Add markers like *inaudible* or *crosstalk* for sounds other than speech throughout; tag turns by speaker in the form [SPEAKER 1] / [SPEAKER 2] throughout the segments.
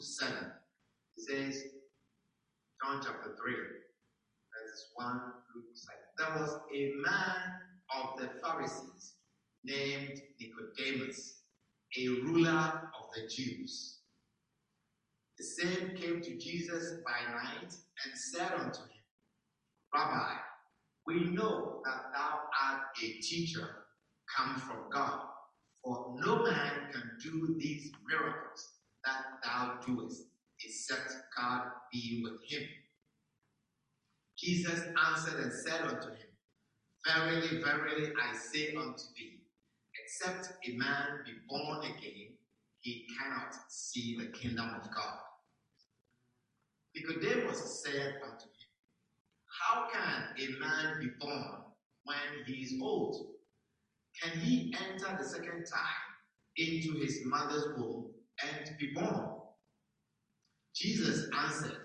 [SPEAKER 1] 7. It says, John chapter 3, verses 1 through 7. There was a man of the Pharisees named Nicodemus, a ruler of the Jews. The same came to Jesus by night and said unto him, Rabbi, we know that thou art a teacher come from God, for no man can do these miracles that thou doest, except God be with him. Jesus answered and said unto him, Verily, verily, I say unto thee, except a man be born again, he cannot see the kingdom of God. Nicodemus said unto him, How can a man be born when he is old? Can he enter the second time into his mother's womb and be born? Jesus answered,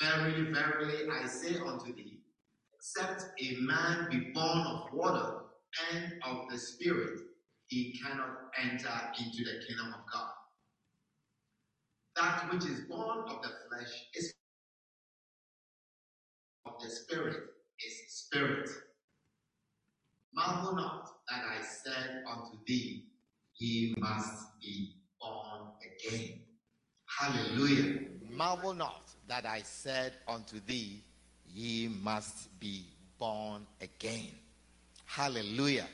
[SPEAKER 1] Verily, verily, I say unto thee, except a man be born of water and of the Spirit, he cannot enter into the kingdom of God. That which is born of the flesh is of the Spirit is spirit. Marvel not that I said unto thee, Ye must be born again. Hallelujah. Marvel not that I said unto thee, Ye must be born again. Hallelujah.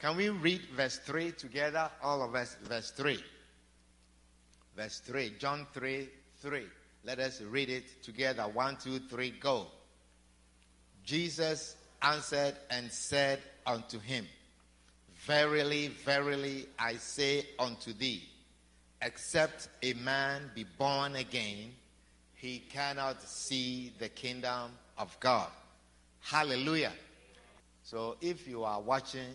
[SPEAKER 1] Can we read verse 3 together? All of us, verse 3. Verse 3, John 3 3. Let us read it together. One, two, three, go. Jesus answered and said unto him, Verily, verily, I say unto thee, except a man be born again, he cannot see the kingdom of God. Hallelujah. So if you are watching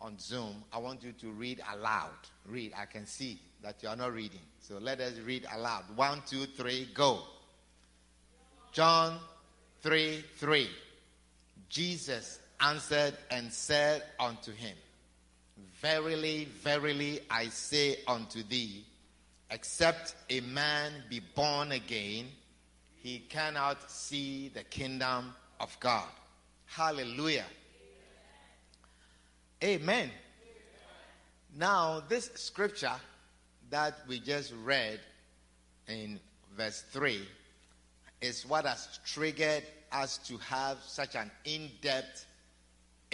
[SPEAKER 1] on Zoom, I want you to read aloud. Read. I can see that you are not reading. So let us read aloud. One, two, three, go. John 3 3. Jesus answered and said unto him, Verily, verily, I say unto thee, except a man be born again, he cannot see the kingdom of God. Hallelujah. Amen. Now, this scripture that we just read in verse 3 is what has triggered us to have such an in depth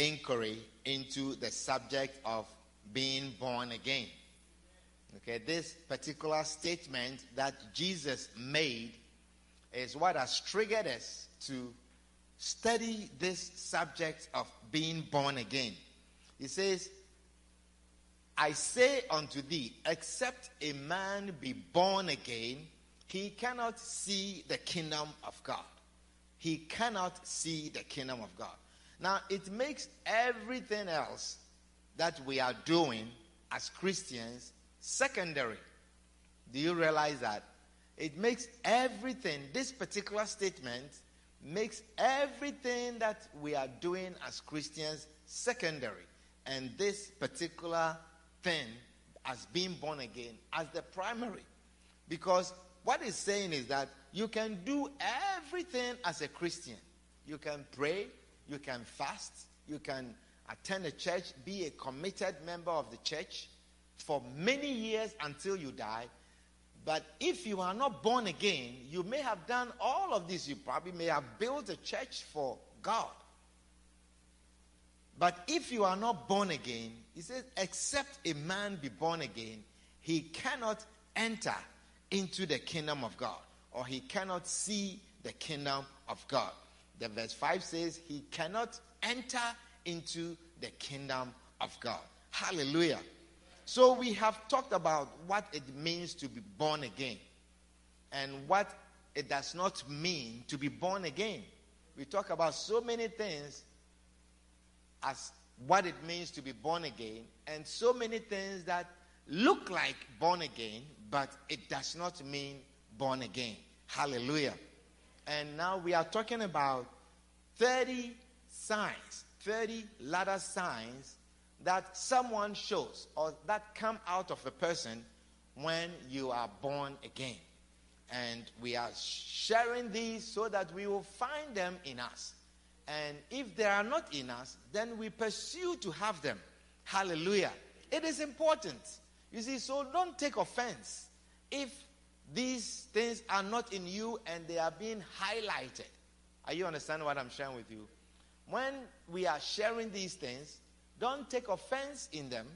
[SPEAKER 1] inquiry into the subject of being born again. Okay, this particular statement that Jesus made is what has triggered us to study this subject of being born again. He says, I say unto thee, except a man be born again, he cannot see the kingdom of God. He cannot see the kingdom of God. Now, it makes everything else that we are doing as Christians secondary. Do you realize that? It makes everything, this particular statement makes everything that we are doing as Christians secondary. And this particular thing, as being born again, as the primary. Because what it's saying is that you can do everything as a Christian. You can pray, you can fast, you can attend a church, be a committed member of the church for many years until you die. But if you are not born again, you may have done all of this. You probably may have built a church for God. But if you are not born again, he says, except a man be born again, he cannot enter into the kingdom of God or he cannot see the kingdom of God. The verse 5 says, He cannot enter into the kingdom of God. Hallelujah. So we have talked about what it means to be born again and what it does not mean to be born again. We talk about so many things as what it means to be born again, and so many things that look like born again, but it does not mean born again. Hallelujah. And now we are talking about 30 signs, 30 latter signs that someone shows or that come out of a person when you are born again. And we are sharing these so that we will find them in us. And if they are not in us, then we pursue to have them. Hallelujah. It is important. You see, so don't take offense if these things are not in you and they are being highlighted. Are you understanding what I'm sharing with you? When we are sharing these things, don't take offense in them,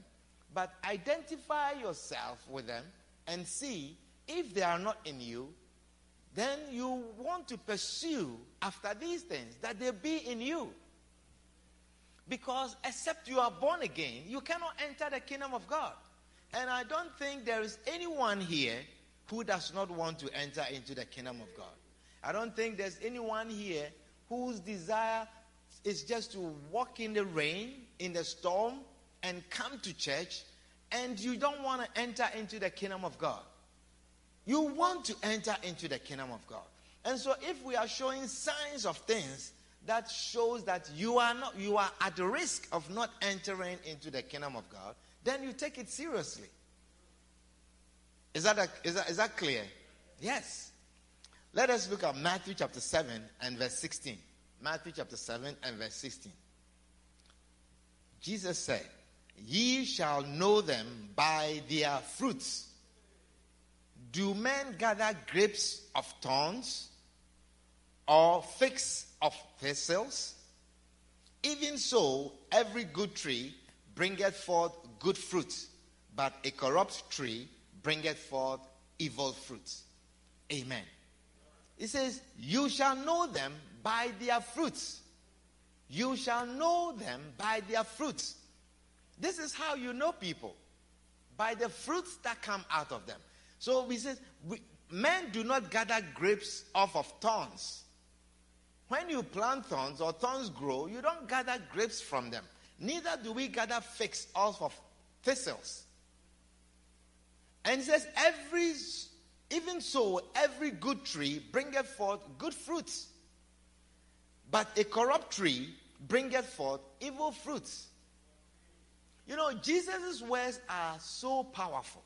[SPEAKER 1] but identify yourself with them and see if they are not in you, then you want to pursue after these things, that they be in you. Because except you are born again, you cannot enter the kingdom of God. And I don't think there is anyone here who does not want to enter into the kingdom of God. I don't think there's anyone here whose desire is just to walk in the rain, in the storm, and come to church, and you don't want to enter into the kingdom of God. You want to enter into the kingdom of God. And so if we are showing signs of things that shows that you are not you are at risk of not entering into the kingdom of God, then you take it seriously. Is that, a, is that, is that clear? Yes. Let us look at Matthew chapter 7 and verse 16. Matthew chapter 7 and verse 16. Jesus said, Ye shall know them by their fruits. Do men gather grapes of thorns or figs of thistles? Even so, every good tree bringeth forth good fruit, but a corrupt tree bringeth forth evil fruits. Amen. He says, You shall know them by their fruits. You shall know them by their fruits. This is how you know people by the fruits that come out of them. So we say, we, men do not gather grapes off of thorns. When you plant thorns or thorns grow, you don't gather grapes from them. Neither do we gather figs off of thistles. And he says, every, even so, every good tree bringeth forth good fruits. But a corrupt tree bringeth forth evil fruits. You know, Jesus' words are so powerful.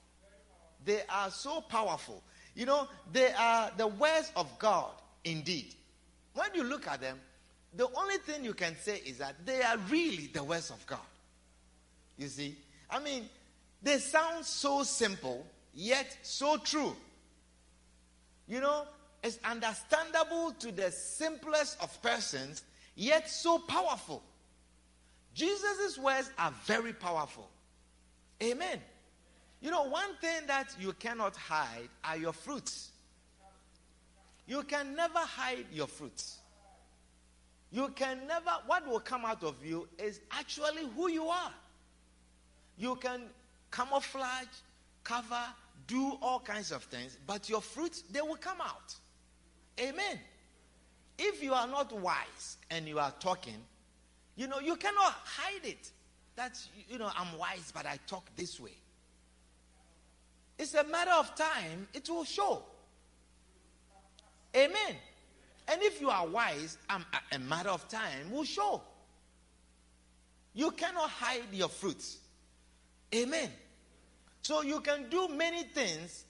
[SPEAKER 1] They are so powerful. You know, they are the words of God indeed. When you look at them, the only thing you can say is that they are really the words of God. You see? I mean, they sound so simple, yet so true. You know, it's understandable to the simplest of persons, yet so powerful. Jesus' words are very powerful. Amen. You know, one thing that you cannot hide are your fruits. You can never hide your fruits. You can never, what will come out of you is actually who you are. You can camouflage, cover, do all kinds of things, but your fruits, they will come out. Amen. If you are not wise and you are talking, you know, you cannot hide it. That's, you know, I'm wise, but I talk this way. It's a matter of time, it will show. Amen. And if you are wise, um, a matter of time will show. You cannot hide your fruits. Amen. So you can do many things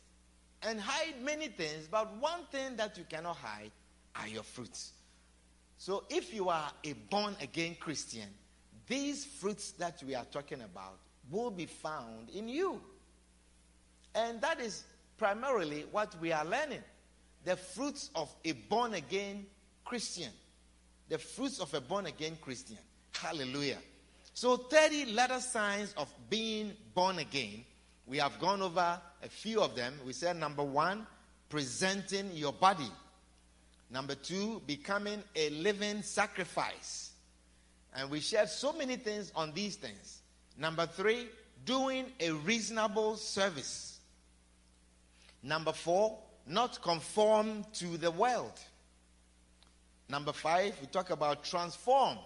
[SPEAKER 1] and hide many things, but one thing that you cannot hide are your fruits. So if you are a born again Christian, these fruits that we are talking about will be found in you. And that is primarily what we are learning the fruits of a born again Christian. The fruits of a born again Christian. Hallelujah. So, 30 letter signs of being born again. We have gone over a few of them. We said number one, presenting your body. Number two, becoming a living sacrifice. And we shared so many things on these things. Number three, doing a reasonable service. Number four, not conform to the world. Number five, we talk about transform.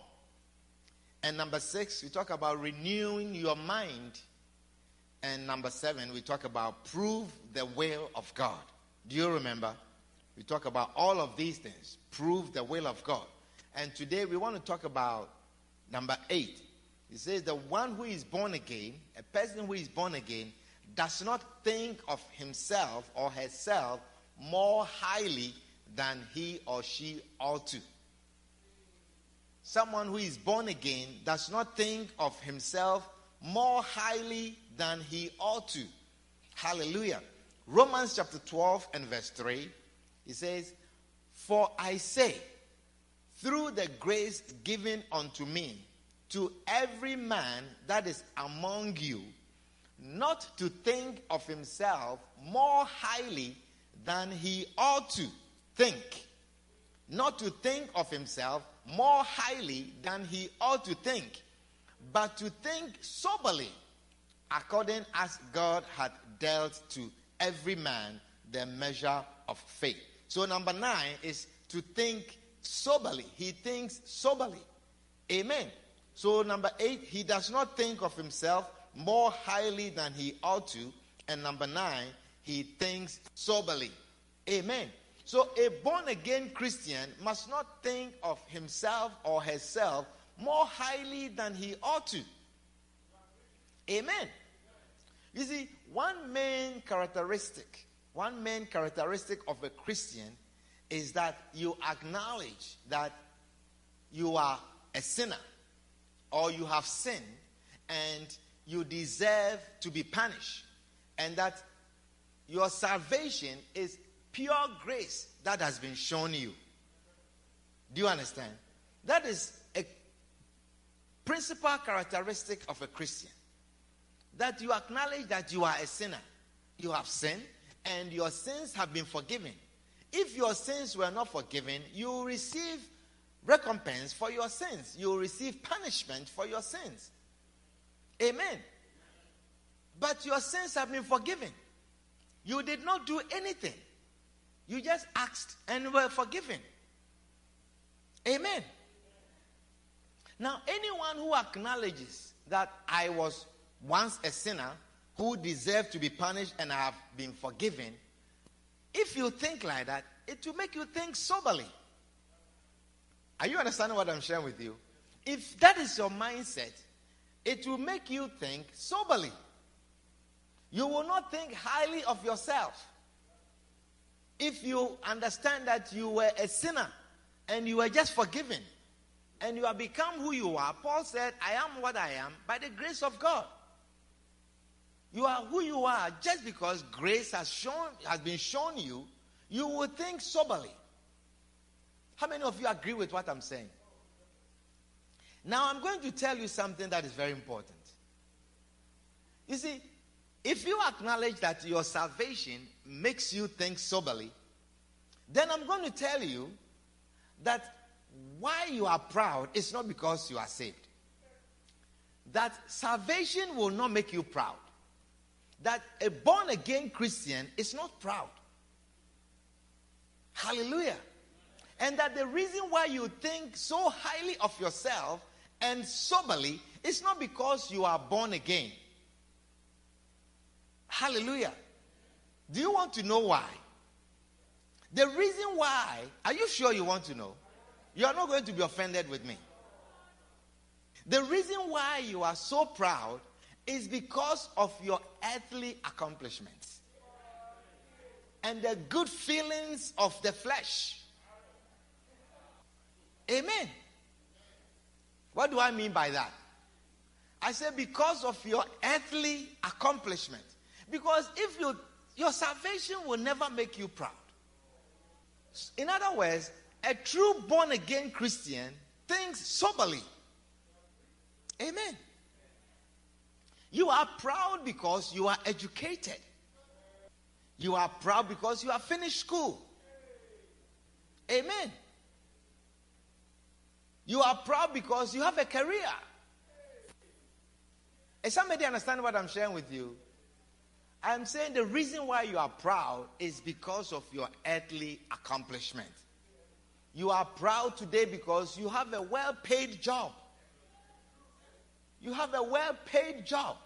[SPEAKER 1] And number six, we talk about renewing your mind. And number seven, we talk about prove the will of God. Do you remember? We talk about all of these things, prove the will of God. And today we want to talk about number eight. He says, The one who is born again, a person who is born again, does not think of himself or herself more highly than he or she ought to. Someone who is born again does not think of himself more highly than he ought to. Hallelujah. Romans chapter 12 and verse 3, he says, For I say, through the grace given unto me, to every man that is among you, not to think of himself more highly than he ought to think. Not to think of himself more highly than he ought to think, but to think soberly, according as God had dealt to every man the measure of faith. So, number nine is to think soberly. He thinks soberly. Amen. So, number eight, he does not think of himself more highly than he ought to. And number nine, he thinks soberly. Amen. So, a born again Christian must not think of himself or herself more highly than he ought to. Amen. You see, one main characteristic, one main characteristic of a Christian is that you acknowledge that you are a sinner or you have sinned and you deserve to be punished, and that your salvation is pure grace that has been shown you. Do you understand? That is a principal characteristic of a Christian. That you acknowledge that you are a sinner. You have sinned and your sins have been forgiven. If your sins were not forgiven, you receive recompense for your sins. You receive punishment for your sins. Amen. But your sins have been forgiven. You did not do anything. You just asked and were forgiven. Amen. Now, anyone who acknowledges that I was once a sinner who deserved to be punished and I have been forgiven, if you think like that, it will make you think soberly. Are you understanding what I'm sharing with you? If that is your mindset, it will make you think soberly. You will not think highly of yourself if you understand that you were a sinner and you were just forgiven and you have become who you are, Paul said, I am what I am by the grace of God. You are who you are just because grace has shown has been shown you, you will think soberly. How many of you agree with what I'm saying? Now I'm going to tell you something that is very important. You see, if you acknowledge that your salvation makes you think soberly, then I'm going to tell you that why you are proud is not because you are saved. That salvation will not make you proud. That a born again Christian is not proud. Hallelujah. And that the reason why you think so highly of yourself and soberly is not because you are born again. Hallelujah. Do you want to know why? The reason why, are you sure you want to know? You are not going to be offended with me. The reason why you are so proud is because of your earthly accomplishments and the good feelings of the flesh. Amen. What do I mean by that? I say because of your earthly accomplishment. Because if you your salvation will never make you proud. In other words, a true born again Christian thinks soberly. Amen. You are proud because you are educated. You are proud because you have finished school. Amen. You are proud because you have a career. Is somebody understand what I'm sharing with you? I'm saying the reason why you are proud is because of your earthly accomplishment. You are proud today because you have a well paid job. You have a well paid job.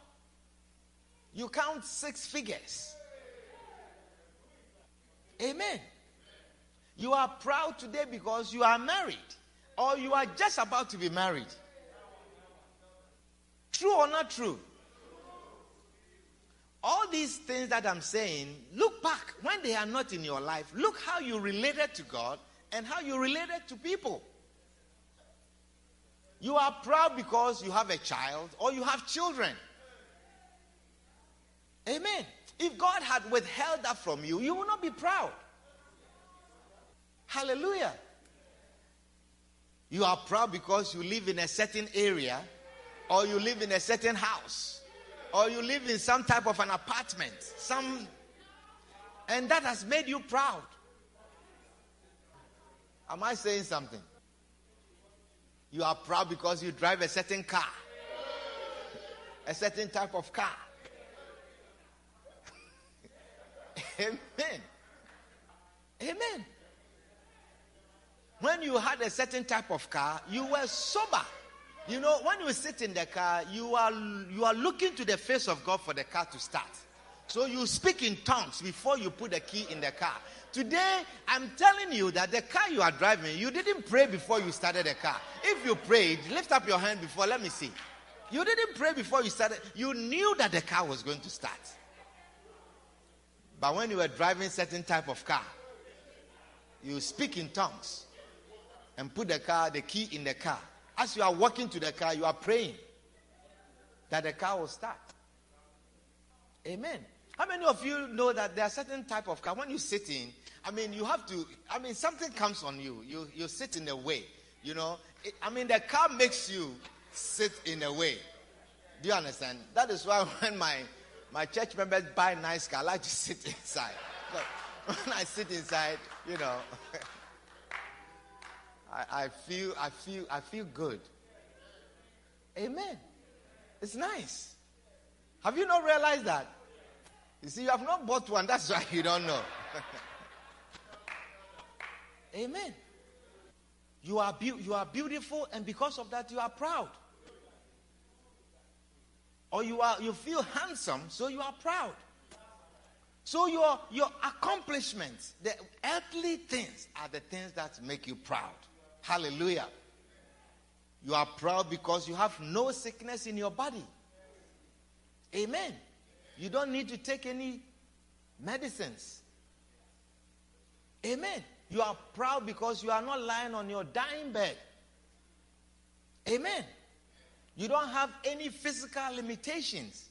[SPEAKER 1] You count six figures. Amen. You are proud today because you are married or you are just about to be married. True or not true? All these things that I'm saying, look back when they are not in your life. Look how you related to God and how you related to people. You are proud because you have a child or you have children. Amen. If God had withheld that from you, you will not be proud. Hallelujah. You are proud because you live in a certain area, or you live in a certain house, or you live in some type of an apartment, some, and that has made you proud. Am I saying something? You are proud because you drive a certain car, a certain type of car. *laughs* Amen. Amen. When you had a certain type of car, you were sober. You know, when you sit in the car, you are you are looking to the face of God for the car to start. So you speak in tongues before you put the key in the car. Today, I'm telling you that the car you are driving, you didn't pray before you started the car. If you prayed, lift up your hand before, let me see. You didn't pray before you started. You knew that the car was going to start. But when you were driving certain type of car, you speak in tongues and put the car, the key in the car. As you are walking to the car, you are praying that the car will start. Amen. How many of you know that there are certain type of car when you sit in? I mean, you have to. I mean, something comes on you. You you sit in a way. You know. It, I mean, the car makes you sit in a way. Do you understand? That is why *laughs* when my my church members buy nice car, I like to *laughs* sit inside. But *laughs* when I sit inside, you know. I, I feel, I feel, I feel good. Amen. It's nice. Have you not realized that? You see, you have not bought one. That's why you don't know. *laughs* Amen. You are, you are beautiful, and because of that, you are proud. Or you are you feel handsome, so you are proud. So your your accomplishments, the earthly things, are the things that make you proud. Hallelujah. You are proud because you have no sickness in your body. Amen. You don't need to take any medicines. Amen. You are proud because you are not lying on your dying bed. Amen. You don't have any physical limitations.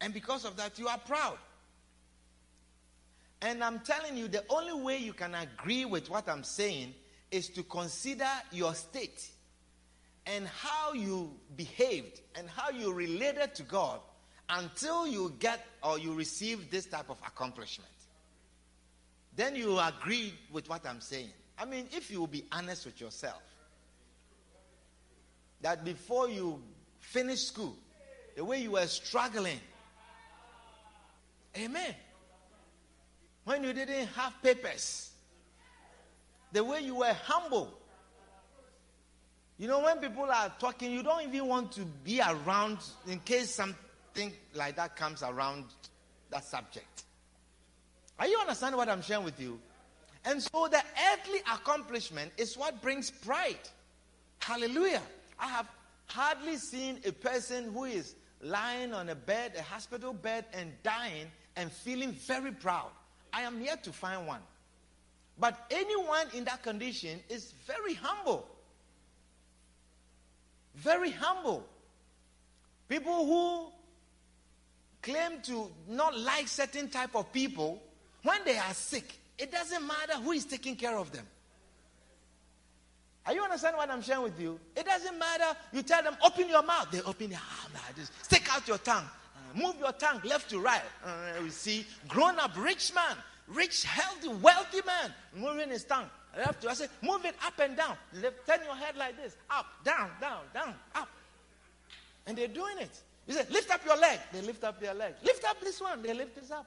[SPEAKER 1] And because of that, you are proud. And I'm telling you, the only way you can agree with what I'm saying is to consider your state and how you behaved and how you related to God until you get or you receive this type of accomplishment. Then you agree with what I'm saying. I mean, if you will be honest with yourself, that before you finish school, the way you were struggling, amen. When you didn't have papers, the way you were humble. You know, when people are talking, you don't even want to be around in case something like that comes around that subject. Are you understanding what I'm sharing with you? And so the earthly accomplishment is what brings pride. Hallelujah. I have hardly seen a person who is lying on a bed, a hospital bed, and dying and feeling very proud. I am yet to find one. But anyone in that condition is very humble. Very humble. People who claim to not like certain type of people, when they are sick, it doesn't matter who is taking care of them. Are you understand what I'm sharing with you? It doesn't matter. You tell them, open your mouth. They open their mouth. Stick out your tongue. Uh, move your tongue left to right. Uh, we see grown up rich man rich, healthy, wealthy man moving his tongue. left to. I say, move it up and down. Lift, turn your head like this, up, down, down, down, up. And they're doing it. You say, lift up your leg. They lift up their leg. Lift up this one. They lift this up.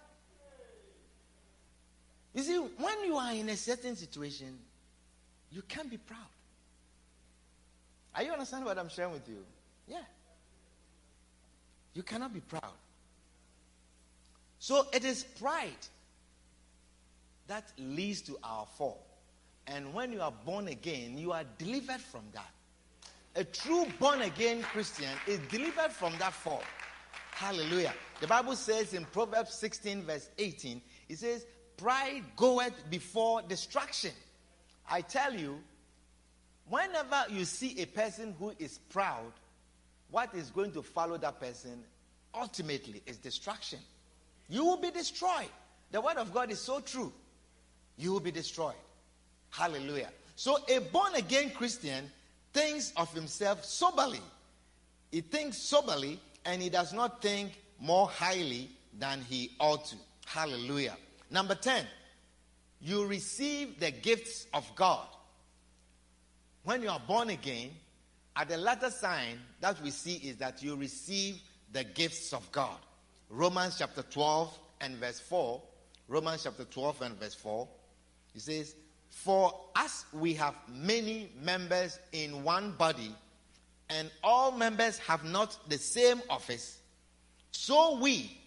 [SPEAKER 1] You see, when you are in a certain situation, you can't be proud. Are you understand what I'm sharing with you? Yeah. You cannot be proud. So it is pride that leads to our fall. And when you are born again, you are delivered from that. A true born again Christian is delivered from that fall. Hallelujah. The Bible says in Proverbs 16, verse 18, it says, Pride goeth before destruction. I tell you, whenever you see a person who is proud, what is going to follow that person ultimately is destruction. You will be destroyed. The word of God is so true. You will be destroyed. Hallelujah. So a born again Christian thinks of himself soberly. He thinks soberly and he does not think more highly than he ought to. Hallelujah. Number 10, you receive the gifts of God. When you are born again, at the latter sign that we see is that you receive the gifts of God. Romans chapter 12 and verse 4. Romans chapter 12 and verse 4. He says, For as we have many members in one body, and all members have not the same office, so we,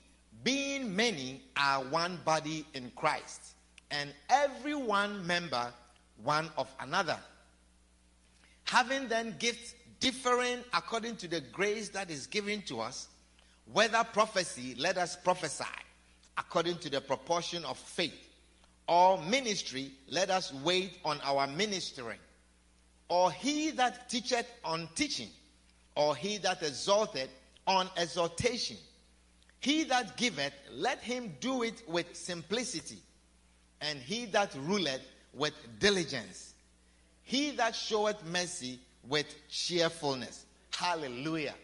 [SPEAKER 1] being many, are one body in Christ, and every one member one of another. Having then gifts differing according to the grace that is given to us, whether prophecy, let us prophesy according to the proportion of faith, or ministry, let us wait on our ministering, or he that teacheth on teaching, or he that exalteth on exhortation. He that giveth, let him do it with simplicity, and he that ruleth with diligence. He that showeth mercy with cheerfulness. Hallelujah.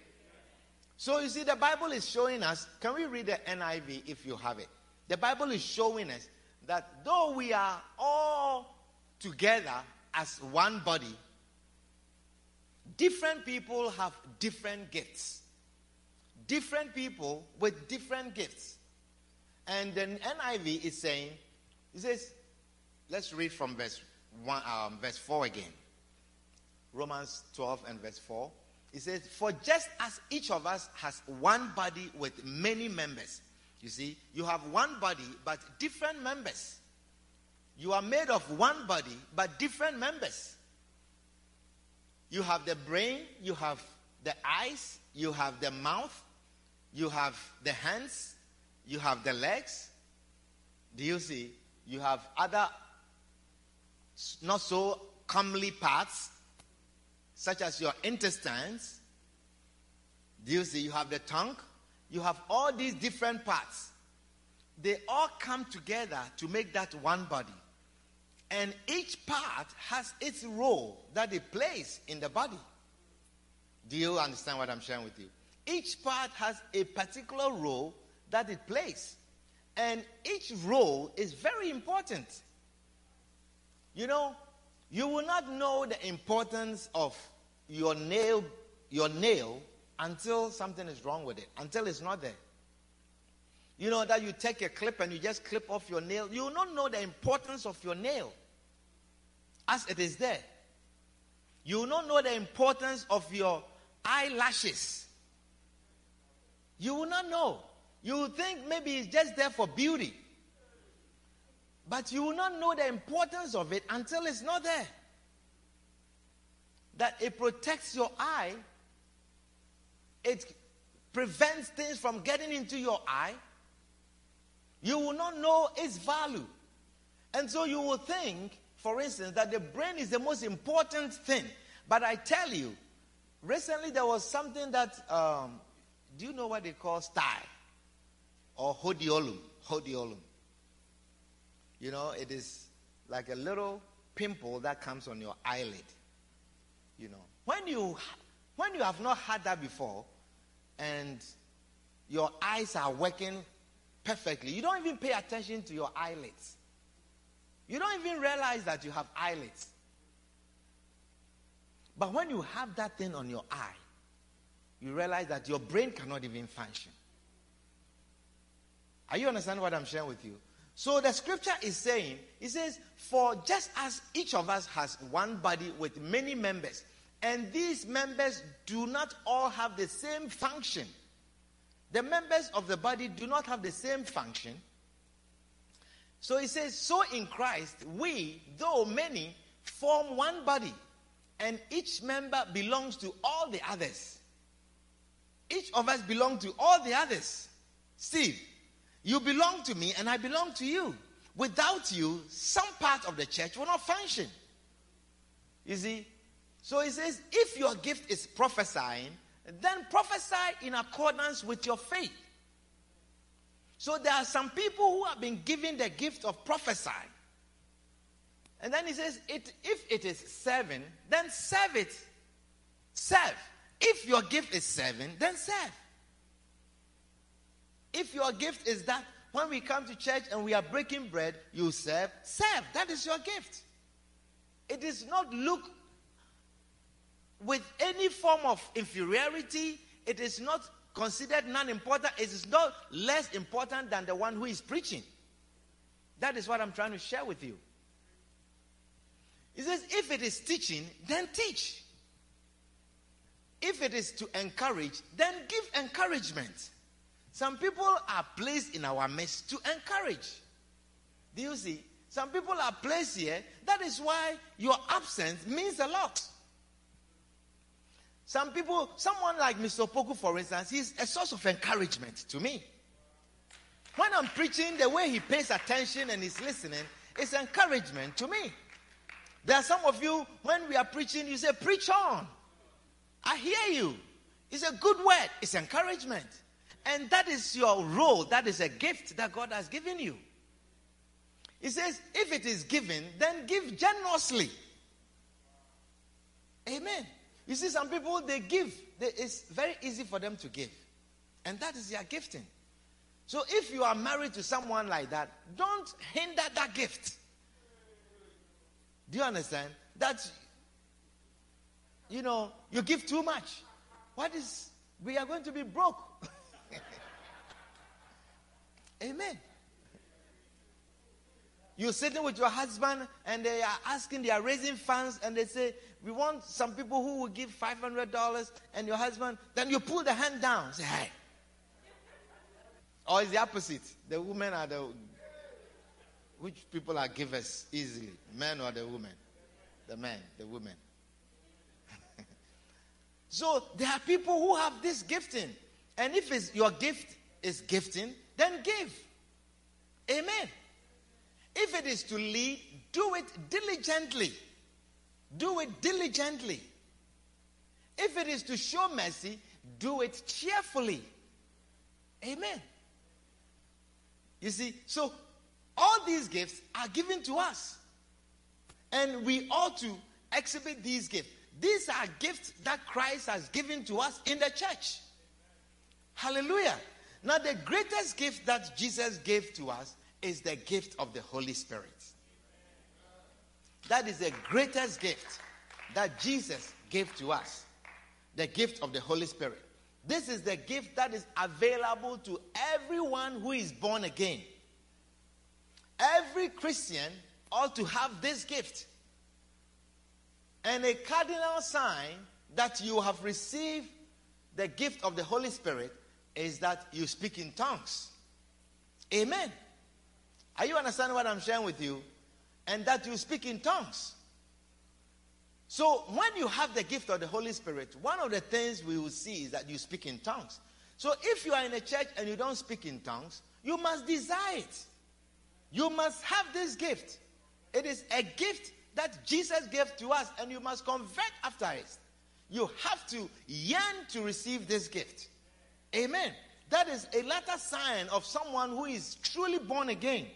[SPEAKER 1] So you see, the Bible is showing us. Can we read the NIV if you have it? The Bible is showing us that though we are all together as one body, different people have different gifts. Different people with different gifts. And then NIV is saying, it says, let's read from verse one, um, verse four again. Romans 12 and verse 4. It says, For just as each of us has one body with many members, you see, you have one body but different members. You are made of one body but different members. You have the brain, you have the eyes, you have the mouth, you have the hands, you have the legs. Do you see? You have other not so comely parts such as your intestines. Do you see? You have the tongue. You have all these different parts. They all come together to make that one body. And each part has its role that it plays in the body. Do you understand what I'm sharing with you? Each part has a particular role that it plays. And each role is very important. You know, you will not know the importance of your nail, your nail until something is wrong with it, until it's not there. You know that you take a clip and you just clip off your nail. You will not know the importance of your nail as it is there. You will not know the importance of your eyelashes. You will not know. You will think maybe it's just there for beauty. But you will not know the importance of it until it's not there. That it protects your eye, it prevents things from getting into your eye. You will not know its value. And so you will think, for instance, that the brain is the most important thing. But I tell you, recently there was something that, um, do you know what they call stye? Or hordeolum? Hordeolum. You know, it is like a little pimple that comes on your eyelid. You know, when you when you have not had that before, and your eyes are working perfectly, you don't even pay attention to your eyelids. You don't even realize that you have eyelids. But when you have that thing on your eye, you realize that your brain cannot even function. Are you understanding what I'm sharing with you? So the scripture is saying, it says, For just as each of us has one body with many members, and these members do not all have the same function, the members of the body do not have the same function. So he says, So in Christ, we, though many, form one body, and each member belongs to all the others. Each of us belong to all the others. Steve, you belong to me, and I belong to you. Without you, some part of the church will not function. You see? So he says, if your gift is prophesying, then prophesy in accordance with your faith. So there are some people who have been given the gift of prophesying. And then he says, it, if it is serving, then serve it. Serve. If your gift is serving, then serve. If your gift is that when we come to church and we are breaking bread, you serve, serve. That is your gift. It is not look with any form of inferiority. It is not considered non important. It is not less important than the one who is preaching. That is what I'm trying to share with you. He says, if it is teaching, then teach. If it is to encourage, then give encouragement. Some people are placed in our midst to encourage. Do you see? Some people are placed here. That is why your absence means a lot. Some people, someone like Mr. Poku, for instance, he's a source of encouragement to me. When I'm preaching, the way he pays attention and is listening is encouragement to me. There are some of you, when we are preaching, you say, Preach on. I hear you. It's a good word, it's encouragement. And that is your role, that is a gift that God has given you. He says, If it is given, then give generously. Amen. You see, some people, they give. They, it's very easy for them to give. And that is their gifting. So if you are married to someone like that, don't hinder that gift. Do you understand? That, you know, you give too much. What is, we are going to be broke. *laughs* Amen. You're sitting with your husband and they are asking, they are raising funds and they say, We want some people who will give $500 and your husband, then you pull the hand down. Say, Hey. Or it's the opposite. The women are the, which people are givers easily, men or the women? The men, the women. *laughs* so there are people who have this gifting. And if it's your gift is gifting, then give. Amen. If it is to lead, do it diligently. Do it diligently. If it is to show mercy, do it cheerfully. Amen. You see, so all these gifts are given to us. And we ought to exhibit these gifts. These are gifts that Christ has given to us in the church. Hallelujah. Now, the greatest gift that Jesus gave to us is the gift of the Holy Spirit. That is the greatest gift that Jesus gave to us the gift of the Holy Spirit. This is the gift that is available to everyone who is born again. Every Christian ought to have this gift. And a cardinal sign that you have received the gift of the Holy Spirit is that you speak in tongues. Amen. Are you understanding what I'm sharing with you? And that you speak in tongues. So, when you have the gift of the Holy Spirit, one of the things we will see is that you speak in tongues. So, if you are in a church and you don't speak in tongues, you must desire it. You must have this gift. It is a gift that Jesus gave to us, and you must convert after it. You have to yearn to receive this gift. Amen. That is a latter sign of someone who is truly born again.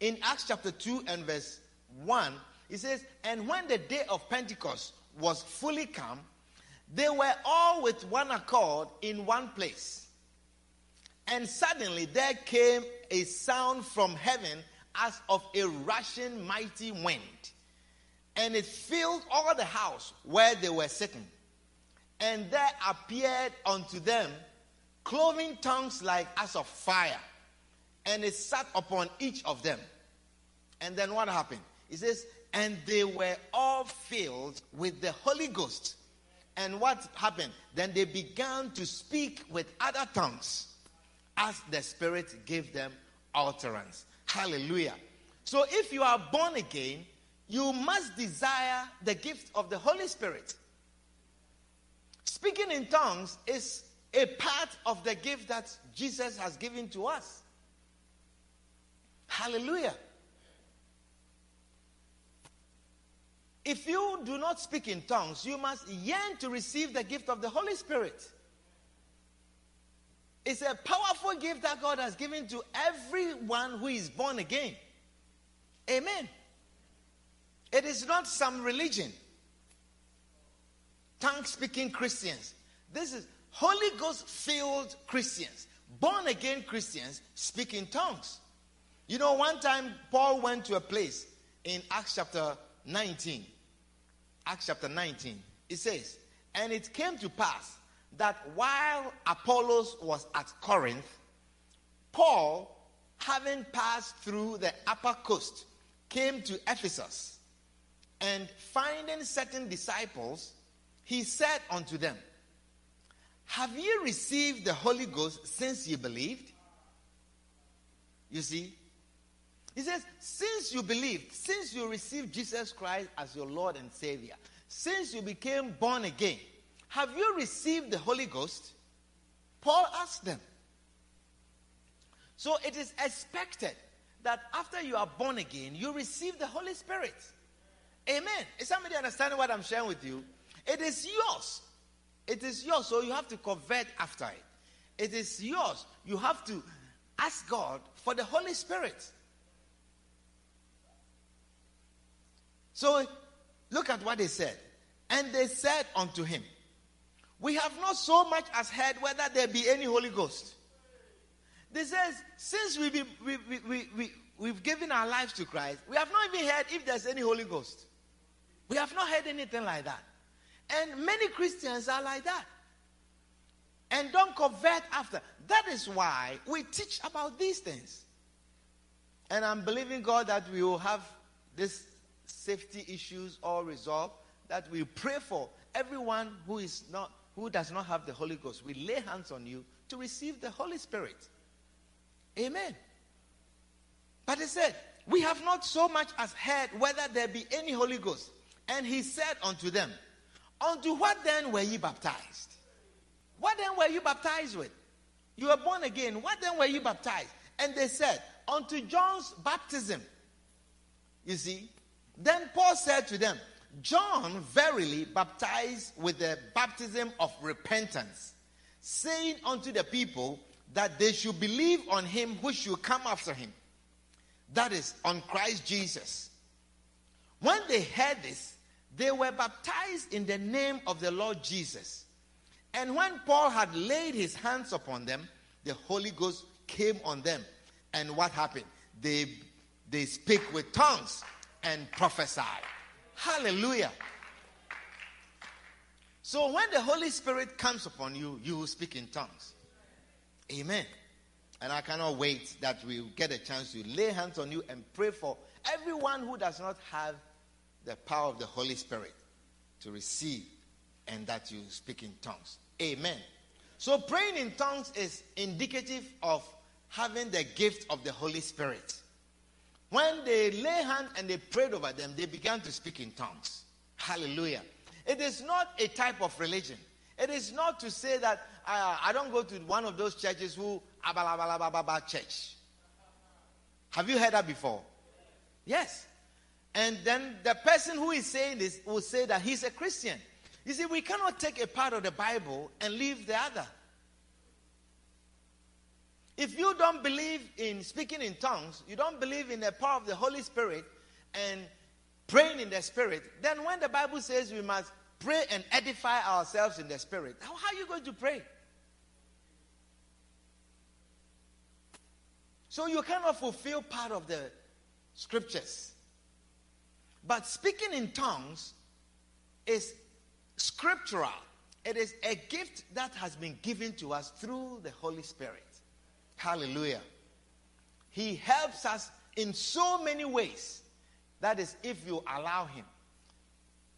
[SPEAKER 1] In Acts chapter 2 and verse 1, it says, And when the day of Pentecost was fully come, they were all with one accord in one place. And suddenly there came a sound from heaven as of a rushing mighty wind, and it filled all the house where they were sitting. And there appeared unto them cloven tongues like as of fire, and it sat upon each of them. And then what happened? It says, and they were all filled with the Holy Ghost. And what happened? Then they began to speak with other tongues as the Spirit gave them utterance. Hallelujah. So if you are born again, you must desire the gift of the Holy Spirit. Speaking in tongues is a part of the gift that Jesus has given to us. Hallelujah. If you do not speak in tongues, you must yearn to receive the gift of the Holy Spirit. It's a powerful gift that God has given to everyone who is born again. Amen. It is not some religion. Tongue speaking Christians. This is Holy Ghost filled Christians, born again Christians speaking tongues. You know, one time Paul went to a place in Acts chapter 19. Acts chapter 19. It says, And it came to pass that while Apollos was at Corinth, Paul, having passed through the upper coast, came to Ephesus. And finding certain disciples, he said unto them, Have you received the Holy Ghost since you believed? You see, he says, Since you believed, since you received Jesus Christ as your Lord and Savior, since you became born again, have you received the Holy Ghost? Paul asked them. So it is expected that after you are born again, you receive the Holy Spirit. Amen. Is somebody understanding what I'm sharing with you? It is yours. It is yours, so you have to convert after it. It is yours. You have to ask God for the Holy Spirit. So look at what they said. And they said unto him, we have not so much as heard whether there be any Holy Ghost. They says, since we, be, we, we, we, we, we've given our lives to Christ, we have not even heard if there's any Holy Ghost. We have not heard anything like that. And many Christians are like that. And don't convert after. That is why we teach about these things. And I'm believing God that we will have these safety issues all resolved, that we pray for everyone who is not who does not have the Holy Ghost, we lay hands on you to receive the Holy Spirit. Amen. But he said, We have not so much as heard whether there be any Holy Ghost. And he said unto them, Unto what then were ye baptized? What then were you baptized with? You were born again. What then were you baptized? And they said, Unto John's baptism. You see? Then Paul said to them, John verily baptized with the baptism of repentance, saying unto the people that they should believe on him who should come after him, that is, on Christ Jesus. When they heard this, they were baptized in the name of the Lord Jesus. And when Paul had laid his hands upon them, the Holy Ghost came on them. And what happened? They, they speak with tongues and prophesy. Hallelujah. So when the Holy Spirit comes upon you, you will speak in tongues. Amen. And I cannot wait that we get a chance to lay hands on you and pray for everyone who does not have the power of the Holy Spirit to receive and that you speak in tongues. Amen. So praying in tongues is indicative of having the gift of the Holy Spirit. When they lay hands and they prayed over them, they began to speak in tongues. Hallelujah. It is not a type of religion. It is not to say that uh, I don't go to one of those churches who abalabalababa church. Have you heard that before? Yes. And then the person who is saying this will say that he's a Christian. You see, we cannot take a part of the Bible and leave the other. If you don't believe in speaking in tongues, you don't believe in the power of the Holy Spirit and praying in the Spirit, then when the Bible says we must pray and edify ourselves in the Spirit, how, are you going to pray? So you cannot fulfill part of the scriptures. But speaking in tongues is scriptural. It is a gift that has been given to us through the Holy Spirit. Hallelujah. He helps us in so many ways. That is, if you allow Him.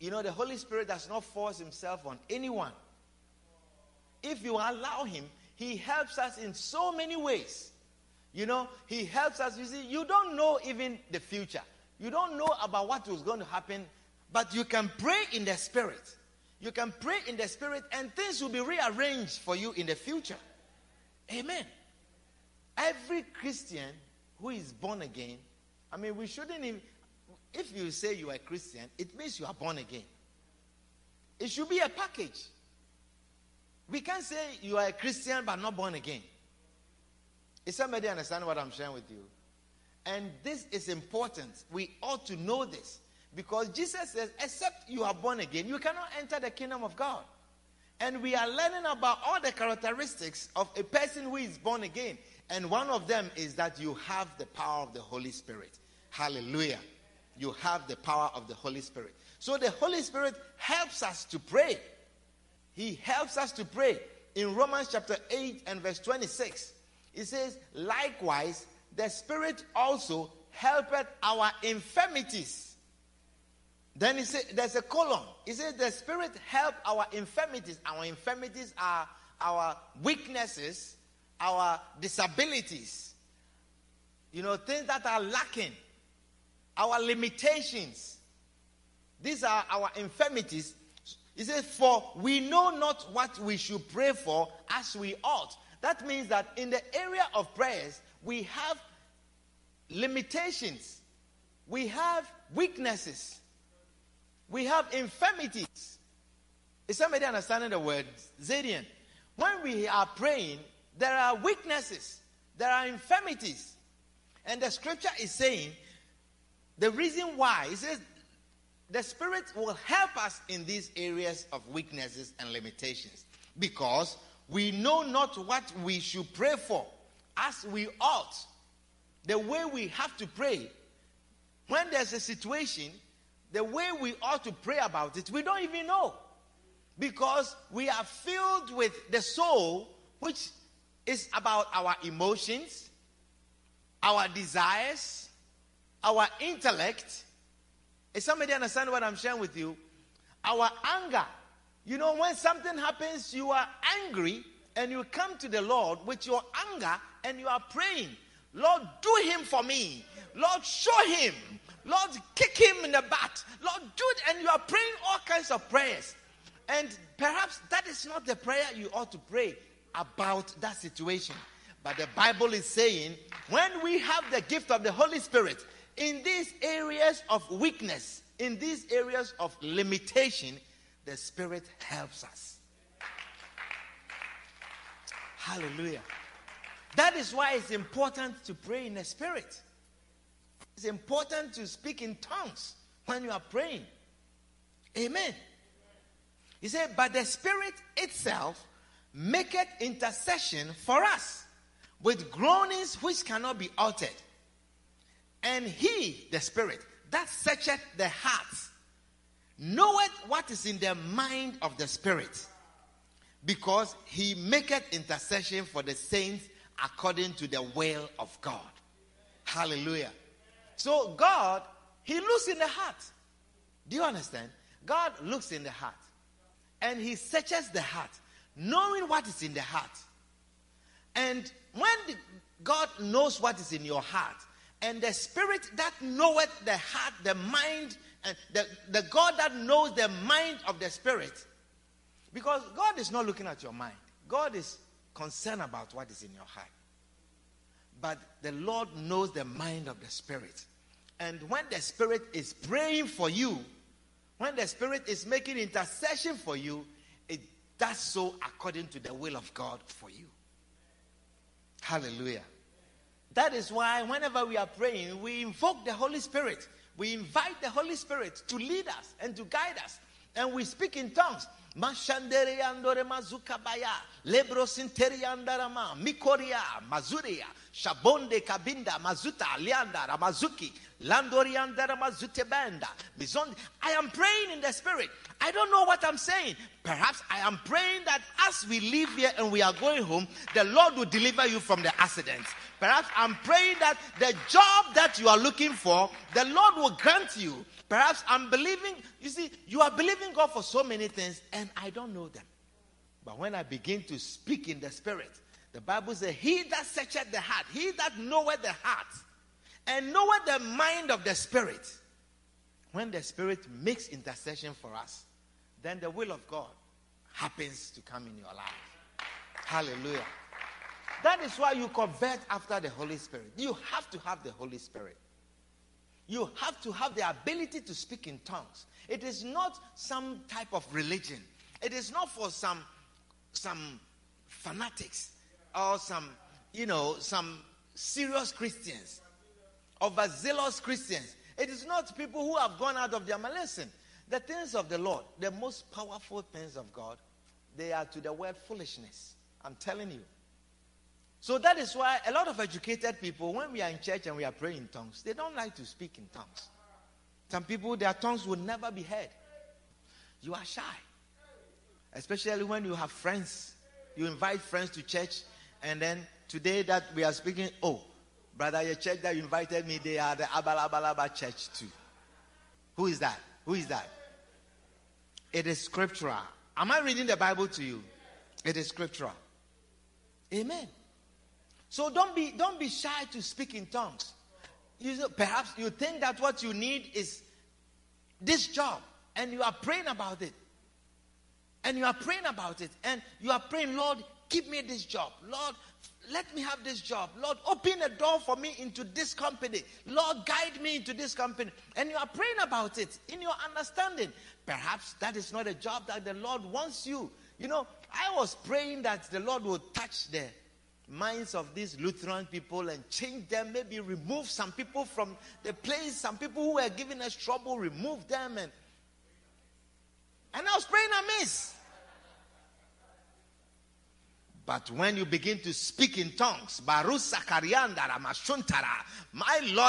[SPEAKER 1] You know, the Holy Spirit does not force Himself on anyone. If you allow Him, He helps us in so many ways. You know, He helps us. You see, you don't know even the future, you don't know about what was going to happen, but you can pray in the Spirit. You can pray in the Spirit, and things will be rearranged for you in the future. Amen. Every Christian who is born again, I mean, we shouldn't even, if you say you are a Christian, it means you are born again. It should be a package. We can't say you are a Christian but not born again. Is somebody understand what I'm sharing with you? And this is important. We ought to know this because Jesus says, except you are born again, you cannot enter the kingdom of God. And we are learning about all the characteristics of a person who is born again. And one of them is that you have the power of the Holy Spirit. Hallelujah. You have the power of the Holy Spirit. So the Holy Spirit helps us to pray. He helps us to pray. In Romans chapter 8 and verse 26, it says, Likewise, the Spirit also helpeth our infirmities. Then he said, there's a colon. He says, The Spirit help our infirmities. Our infirmities are our weaknesses our disabilities, you know, things that are lacking, our limitations. These are our infirmities. He says, For we know not what we should pray for as we ought. That means that in the area of prayers, we have limitations, we have weaknesses, we have infirmities. Is somebody understanding the word? Zadian. When we are praying, there are weaknesses, there are infirmities. And the scripture is saying the reason why, it says, the Spirit will help us in these areas of weaknesses and limitations because we know not what we should pray for as we ought. The way we have to pray, when there's a situation, the way we ought to pray about it, we don't even know because we are filled with the soul, which is about our emotions, our desires, our intellect. Is somebody understand what I'm sharing with you? Our anger. You know, when something happens, you are angry and you come to the Lord with your anger and you are praying, Lord, do him for me. Lord, show him. Lord, kick him in the butt. Lord, do it. And you are praying all kinds of prayers. And perhaps that is not the prayer you ought to pray about that situation. But the Bible is saying when we have the gift of the Holy Spirit in these areas of weakness, in these areas of limitation, the Spirit helps us. Hallelujah. That is why it's important to pray in the Spirit. It's important to speak in tongues when you are praying. Amen. He said, but the Spirit itself maketh intercession for us with groanings which cannot be uttered. And he, the Spirit, that searcheth the hearts, knoweth what is in the mind of the Spirit, because he maketh intercession for the saints according to the will of God. Hallelujah. So God, he looks in the heart. Do you understand? God looks in the heart and he searches the heart knowing what is in the heart. And when the, God knows what is in your heart, and the spirit that knoweth the heart, the mind, and the, the God that knows the mind of the spirit, because God is not looking at your mind, God is concerned about what is in your heart. But the Lord knows the mind of the spirit. And when the spirit is praying for you, when the spirit is making intercession for you, it does so according to the will of God for you. Hallelujah. That is why whenever we are praying, we invoke the Holy Spirit. We invite the Holy Spirit to lead us and to guide us. And we speak in tongues. Lebro sinteriandarama, mikoria, mazuria, shabonde kabinda, mazuta, lianda, ramazuki, landoriandara zutebanda, bizon. I am praying in the spirit. I don't know what I'm saying. Perhaps I am praying that as we leave here and we are going home, the Lord will deliver you from the accidents. Perhaps I'm praying that the job that you are looking for, the Lord will grant you. Perhaps I'm believing, you see, you are believing God for so many things and I don't know them. But when I begin to speak in the spirit, the Bible says, He that searcheth the heart, he that knoweth the heart, and knoweth the mind of the spirit. When the spirit makes intercession for us, then the will of God happens to come in your life. Hallelujah. That is why you convert after the Holy Spirit. You have to have the Holy Spirit. You have to have the ability to speak in tongues. It is not some type of religion. It is not for some some fanatics or some you know some serious Christians overzealous Christians. It is not people who have gone out of their listen. The things of the Lord, the most powerful things of God, they are to the word foolishness. I'm telling you. So that is why a lot of educated people, when we are in church and we are praying in tongues, they don't like to speak in tongues. Some people, their tongues will never be heard. You are shy. Especially when you have friends. You invite friends to church, and then today that we are speaking, oh, brother, your church that you invited me, they are the Abalabalaba church too. Who is that? Who is that? It is scriptural. Am I reading the Bible to you? It is scriptural. Amen. So don't be don't be shy to speak in tongues. You, perhaps you think that what you need is this job, and you are praying about it. And you are praying about it, and you are praying, Lord, give me this job. Lord, let me have this job. Lord, open a door for me into this company. Lord, guide me into this company. And you are praying about it in your understanding. Perhaps that is not a job that the Lord wants you. You know, I was praying that the Lord would touch the minds of these Lutheran people and change them, maybe remove some people from the place, some people who were giving us trouble, remove them. And, and I was praying amiss. But when you begin to speak in tongues, my Lord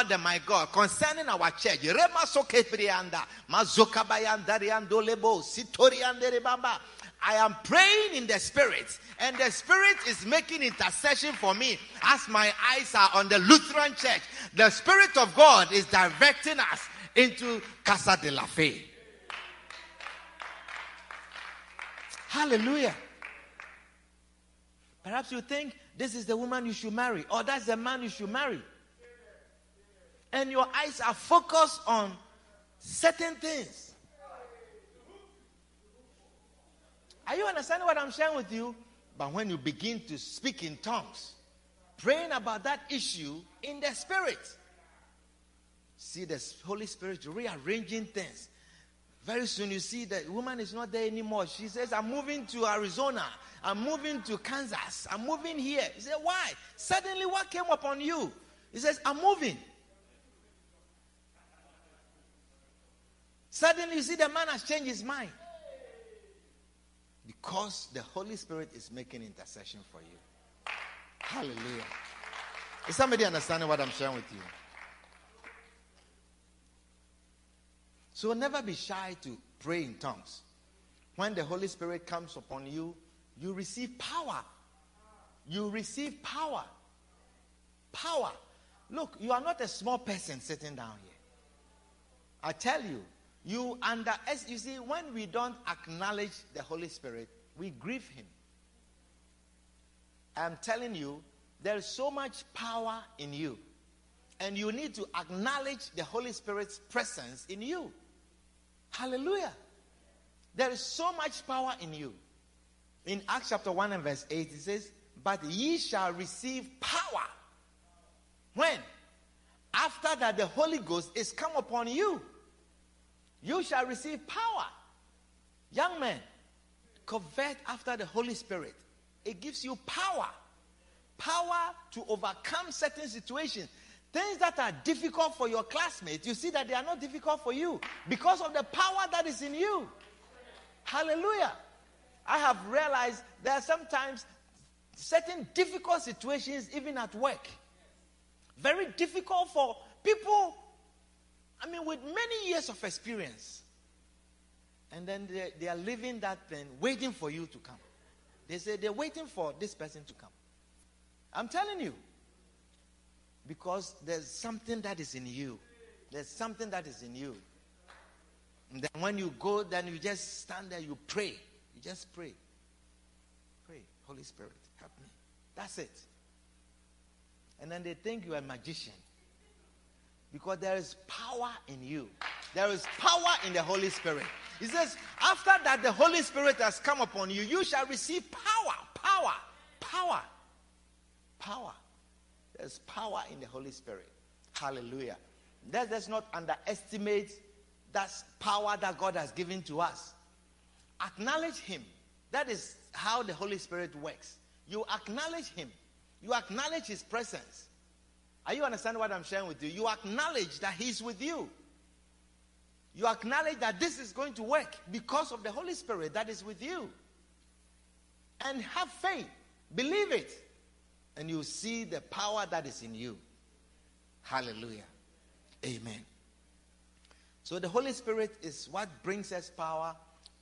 [SPEAKER 1] and my God, concerning our church, Rema Sokeprianda, Mazokabayandariando Lebo, Sitorianderebamba. I am praying in the spirit, and the spirit is making intercession for me as my eyes are on the Lutheran church. The spirit of God is directing us into Casa de la Fe. Hallelujah. Perhaps you think this is the woman you should marry, or that's the man you should marry. And your eyes are focused on certain things. Are you understanding what I'm sharing with you? But when you begin to speak in tongues, praying about that issue in the spirit, see the Holy Spirit rearranging things. Very soon you see that woman is not there anymore. She says, I'm moving to Arizona. I'm moving to Kansas. I'm moving here. He said, Why? Suddenly, what came upon you? He says, I'm moving. Suddenly, you see the man has changed his mind. Because the Holy Spirit is making intercession for you. Hallelujah. Is somebody understanding what I'm sharing with you? So never be shy to pray in tongues. When the Holy Spirit comes upon you, you receive power. You receive power. Power. Look, you are not a small person sitting down here. I tell you, you under you see, when we don't acknowledge the Holy Spirit, we grieve him. I'm telling you, there is so much power in you. And you need to acknowledge the Holy Spirit's presence in you. Hallelujah. There is so much power in you. In Acts chapter 1 and verse 8, it says, But ye shall receive power. When? After that, the Holy Ghost is come upon you. You shall receive power. Young men, convert after the Holy Spirit. It gives you power. Power to overcome certain situations. Things that are difficult for your classmates, you see that they are not difficult for you because of the power that is in you. Hallelujah. I have realized there are sometimes certain difficult situations, even at work. Very difficult for people, I mean, with many years of experience. And then they, they are living that thing, waiting for you to come. They say they're waiting for this person to come. I'm telling you. Because there's something that is in you. There's something that is in you. And then when you go, then you just stand there, you pray. You just pray. Pray. Holy Spirit, help me. That's it. And then they think you're a magician. Because there is power in you. There is power in the Holy Spirit. He says, after that the Holy Spirit has come upon you, you shall receive power, power, power, power. There's power in the Holy Spirit. Hallelujah. Let us not underestimate that power that God has given to us. Acknowledge Him. That is how the Holy Spirit works. You acknowledge Him, you acknowledge His presence. Are you understanding what I'm sharing with you? You acknowledge that He's with you. You acknowledge that this is going to work because of the Holy Spirit that is with you. And have faith, believe it, and you see the power that is in you. Hallelujah. Amen. So the Holy Spirit is what brings us power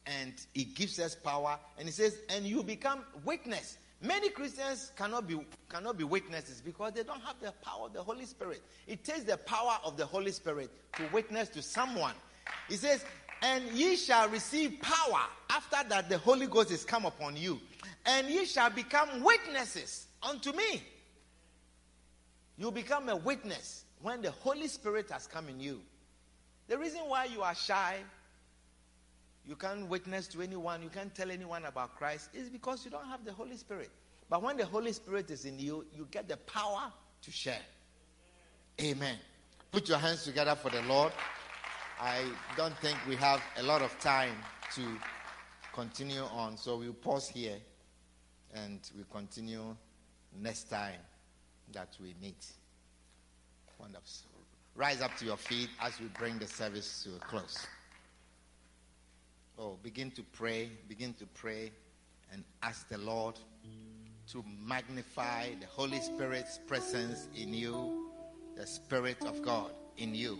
[SPEAKER 1] and He gives us power. And he says, and you become witness. Many Christians cannot be cannot be witnesses because they don't have the power of the Holy Spirit. It takes the power of the Holy Spirit to witness to someone. He says, and ye shall receive power after that the Holy Ghost is come upon you, and ye shall become witnesses unto me. You become a witness when the Holy Spirit has come in you. The reason why you are shy, you can't witness to anyone, you can't tell anyone about Christ, is because you don't have the Holy Spirit. But when the Holy Spirit is in you, you get the power to share. Amen. Put your hands together for the Lord. I don't think we have a lot of time to continue on, so we'll pause here and we'll continue next time that we meet. Rise up to your feet as we bring the service to a close. Oh, begin to pray, begin to pray and ask the Lord to magnify the Holy Spirit's presence in you, the Spirit of God in you,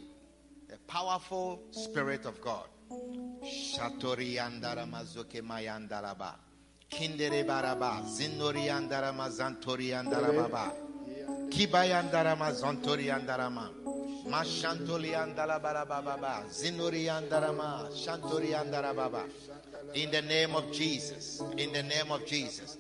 [SPEAKER 1] the powerful Spirit of God. Kindere baraba. Zinori andarama. Mashantoli andala barababa. Zinuri andarama. In the name of Jesus. In the name of Jesus.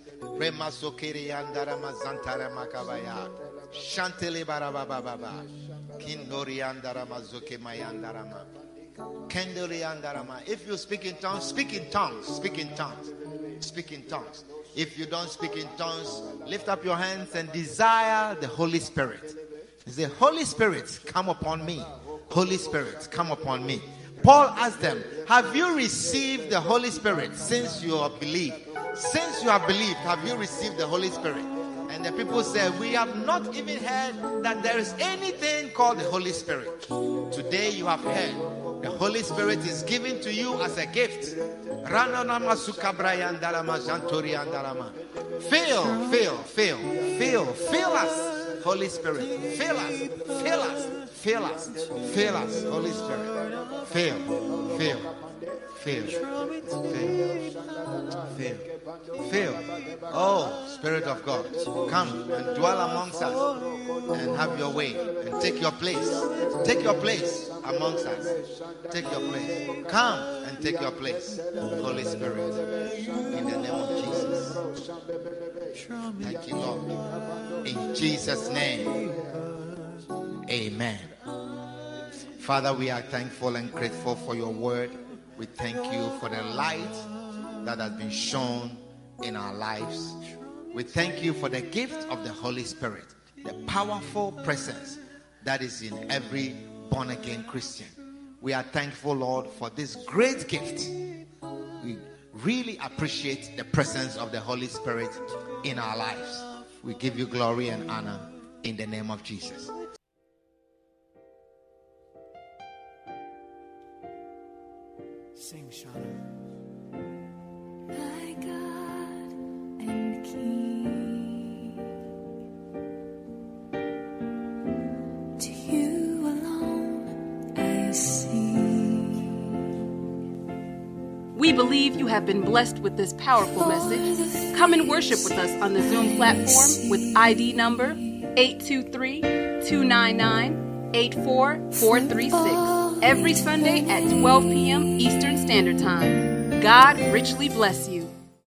[SPEAKER 1] If you speak in tongues, speak in tongues. Speak in tongues. Speak in tongues. If you don't speak in tongues, lift up your hands and desire the Holy Spirit. Say, Holy Spirit, come upon me. Holy Spirit, come upon me. Paul asked them, Have you received the Holy Spirit since you have believed? Since you have believed, have you received the Holy Spirit? And the people said, We have not even heard that there is anything called the Holy Spirit. Today you have heard. The Holy Spirit is given to you as a gift. Fill, fill, fill, fill, fill us, Holy Spirit. Fill us, fill us, fill us, fill us, Holy Spirit. Fill, fill, fill, fill. Oh, Spirit of God, come and dwell amongst us and have your way and take your place. Take your place amongst us. Take your place. Come and take your place, Holy Spirit, in the name of Jesus. Thank you, Lord. In Jesus' name, amen. Father, we are thankful and grateful for your word. We thank you for the light that has been shown in our lives. We thank you for the gift of the Holy Spirit, the powerful presence that is in every born again Christian. We are thankful, Lord, for this great gift. We really appreciate the presence of the Holy Spirit in our lives. We give you glory and honor in the name of Jesus.
[SPEAKER 2] Sing, Shauna. We believe you have been blessed with this powerful message. Come and worship with us on the Zoom platform with ID number 823 299 84436 every Sunday at 12 p.m. Eastern Standard Time. God richly bless you.